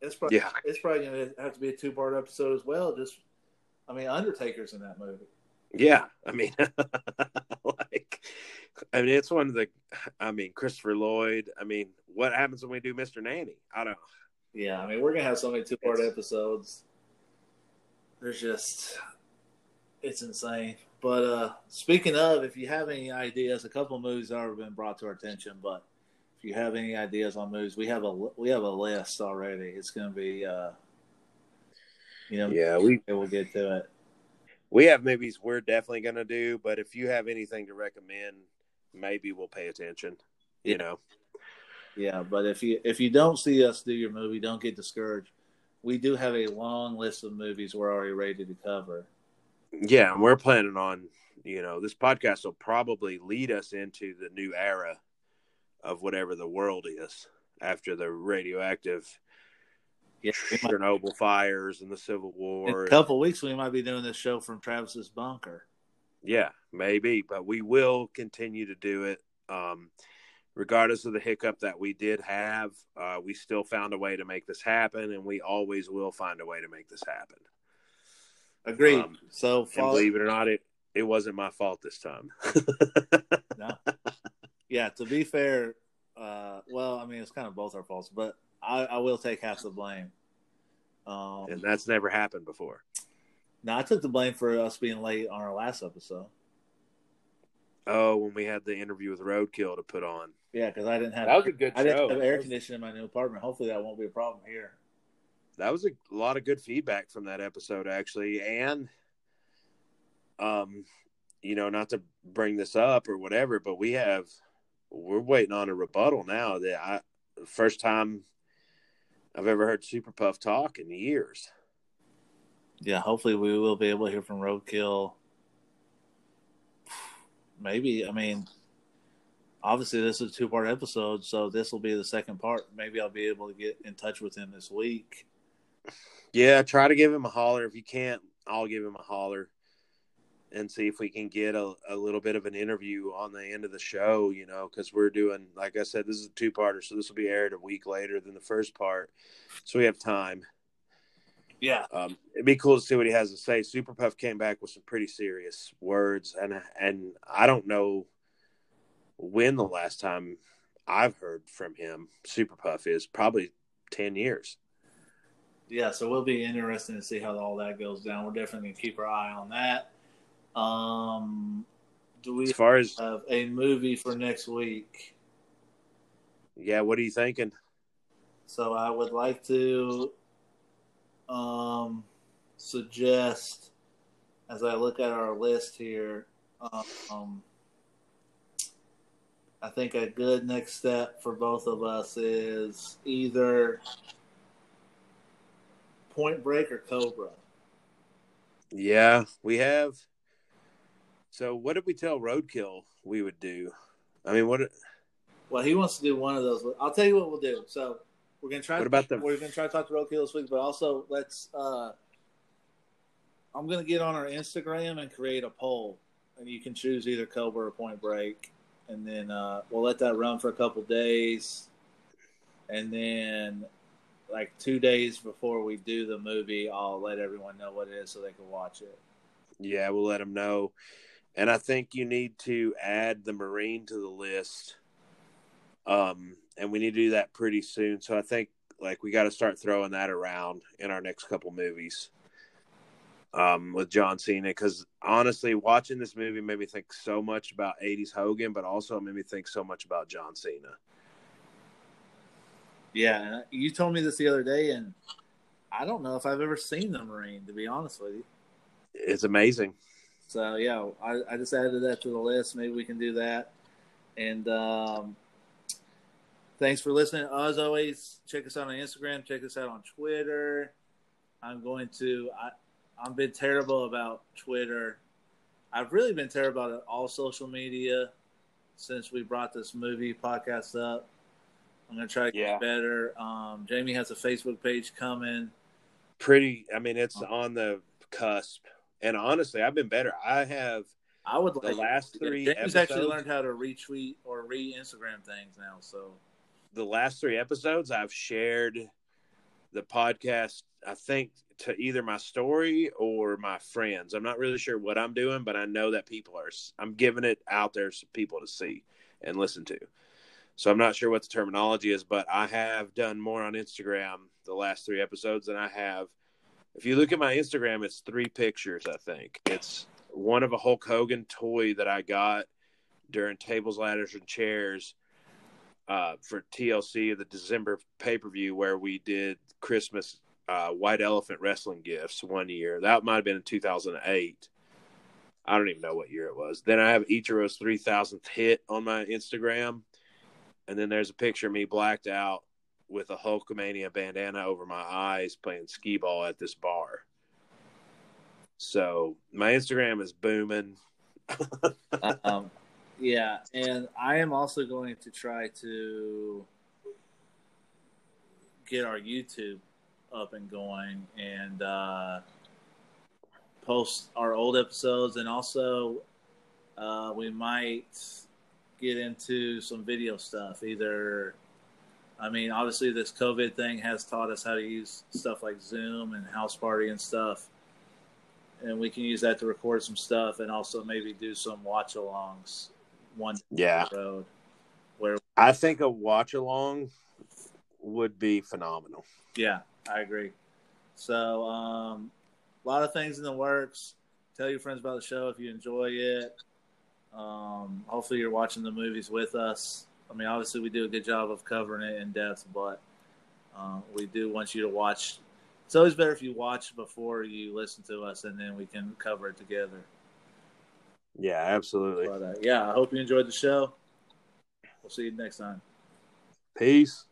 it's probably Yeah. it's probably gonna have to be a two part episode as well. Just, I mean, Undertaker's in that movie. Yeah, I mean, [laughs] like, I mean, it's one of the, I mean, Christopher Lloyd. I mean, what happens when we do Mr. Nanny? I don't. Yeah, I mean, we're gonna have so many two part episodes. There's just, it's insane. But uh speaking of, if you have any ideas, a couple of movies have been brought to our attention. But if you have any ideas on movies, we have a we have a list already. It's gonna be, uh you know, Yeah, we we'll get to it. we have movies we're definitely going to do, but if you have anything to recommend, maybe we'll pay attention. You know, Yeah, but if you if you don't see us do your movie, don't get discouraged. We do have a long list of movies we're already ready to cover. yeah, and we're planning on, you know, this podcast will probably lead us into the new era of whatever the world is after the radioactive Yeah, we might- Chernobyl fires and the Civil in War. a couple weeks we might be doing this show from Travis's bunker. Yeah, maybe, but we will continue to do it. Um, regardless of the hiccup that we did have, uh, we still found a way to make this happen, and we always will find a way to make this happen. Agreed. Um, so follow, believe it or not, it it wasn't my fault this time. [laughs] No. Yeah, to be fair, uh, well, I mean, it's kind of both our faults, but I, I will take half the blame. Um, and that's never happened before. now, I took the blame for us being late on our last episode. Oh, when we had the interview with Roadkill to put on. Yeah, because I didn't have That was a good I didn't show. have air conditioning in my new apartment. Hopefully, that won't be a problem here. That was a lot of good feedback from that episode, actually. And, um, you know, not to bring this up or whatever, but we have we're waiting on a rebuttal now. That I first time I've ever heard Super Puff talk in years. Yeah, hopefully, we will be able to hear from Roadkill. [sighs] Maybe, I mean, obviously, this is a two part episode, so this will be the second part. Maybe I'll be able to get in touch with him this week. Yeah, try to give him a holler. If you can't, I'll give him a holler and see if we can get a, a little bit of an interview on the end of the show, you know, because we're doing, like I said, this is a two parter, so this will be aired a week later than the first part. So we have time. Yeah, Um, it'd be cool to see what he has to say. Super Puff came back with some pretty serious words, and and I don't know when the last time I've heard from him. Super Puff is probably ten years. yeah. So we'll be interested to see how all that goes down. We're definitely going to keep our eye on that. Um, do we As far as have a movie for next week? yeah, what are you thinking? So I would like to um, suggest, as I look at our list here, um, I think a good next step for both of us is either Point Break or Cobra. Yeah, we have. So what did we tell Roadkill we would do? I mean, what? Well, he wants to do one of those. I'll tell you what we'll do. So we're gonna try. What about the- We're gonna try to talk to Roadkill this week, but also let's. uh I'm gonna get on our Instagram and create a poll, and you can choose either Cobra or Point Break, and then uh, we'll let that run for a couple days, and then like two days before we do the movie, I'll let everyone know what it is so they can watch it. Yeah, we'll let them know. And I think you need to add the Marine to the list. Um, and we need to do that pretty soon. So I think like we got to start throwing that around in our next couple movies. Um, with John Cena, because honestly, watching this movie made me think so much about '80s Hogan, but also made me think so much about John Cena. Yeah, you told me this the other day, and I don't know if I've ever seen the Marine, to be honest with you. It's amazing. So yeah, I, I just added that to the list. Maybe we can do that. And um, thanks for listening. As always, check us out on Instagram. Check us out on Twitter. I'm going to. I, I've been terrible about Twitter. I've really been terrible about all social media since we brought this movie podcast up. I'm gonna try to Yeah. get better. Um, Jamie has a Facebook page coming. Pretty. I mean, it's on the cusp. And honestly, I've been better. I have I would like The last three Jamie's actually learned how to retweet or re-Instagram things now. So the last three episodes, I've shared the podcast, I think, to either my story or my friends. I'm not really sure what I'm doing, but I know that people are, I'm giving it out there for people to see and listen to. So I'm not sure what the terminology is, but I have done more on Instagram the last three episodes than I have. If you look at my Instagram, it's three pictures, I think. It's one of a Hulk Hogan toy that I got during Tables, Ladders, and Chairs uh, for TLC, the December pay per view, where we did Christmas uh, White Elephant Wrestling gifts one year. That might have been in 2008. I don't even know what year it was. Then I have Ichiro's 3000th hit on my Instagram. And then there's a picture of me blacked out with a Hulkamania bandana over my eyes playing skee ball at this bar. So my Instagram is booming. [laughs] um, yeah, and I am also going to try to get our YouTube up and going and uh, post our old episodes, and also uh, we might get into some video stuff. Either, I mean, obviously this COVID thing has taught us how to use stuff like Zoom and House Party and stuff, and we can use that to record some stuff, and also maybe do some watch-alongs one Yeah. road where I think a watch along would be phenomenal. Yeah, I agree. So, um, a lot of things in the works. Tell your friends about the show if you enjoy it. Um, hopefully, you're watching the movies with us. I mean, obviously, we do a good job of covering it in depth, but uh, we do want you to watch. It's always better if you watch before you listen to us, and then we can cover it together. Yeah, absolutely. But uh, yeah, I hope you enjoyed the show. We'll see you next time. Peace.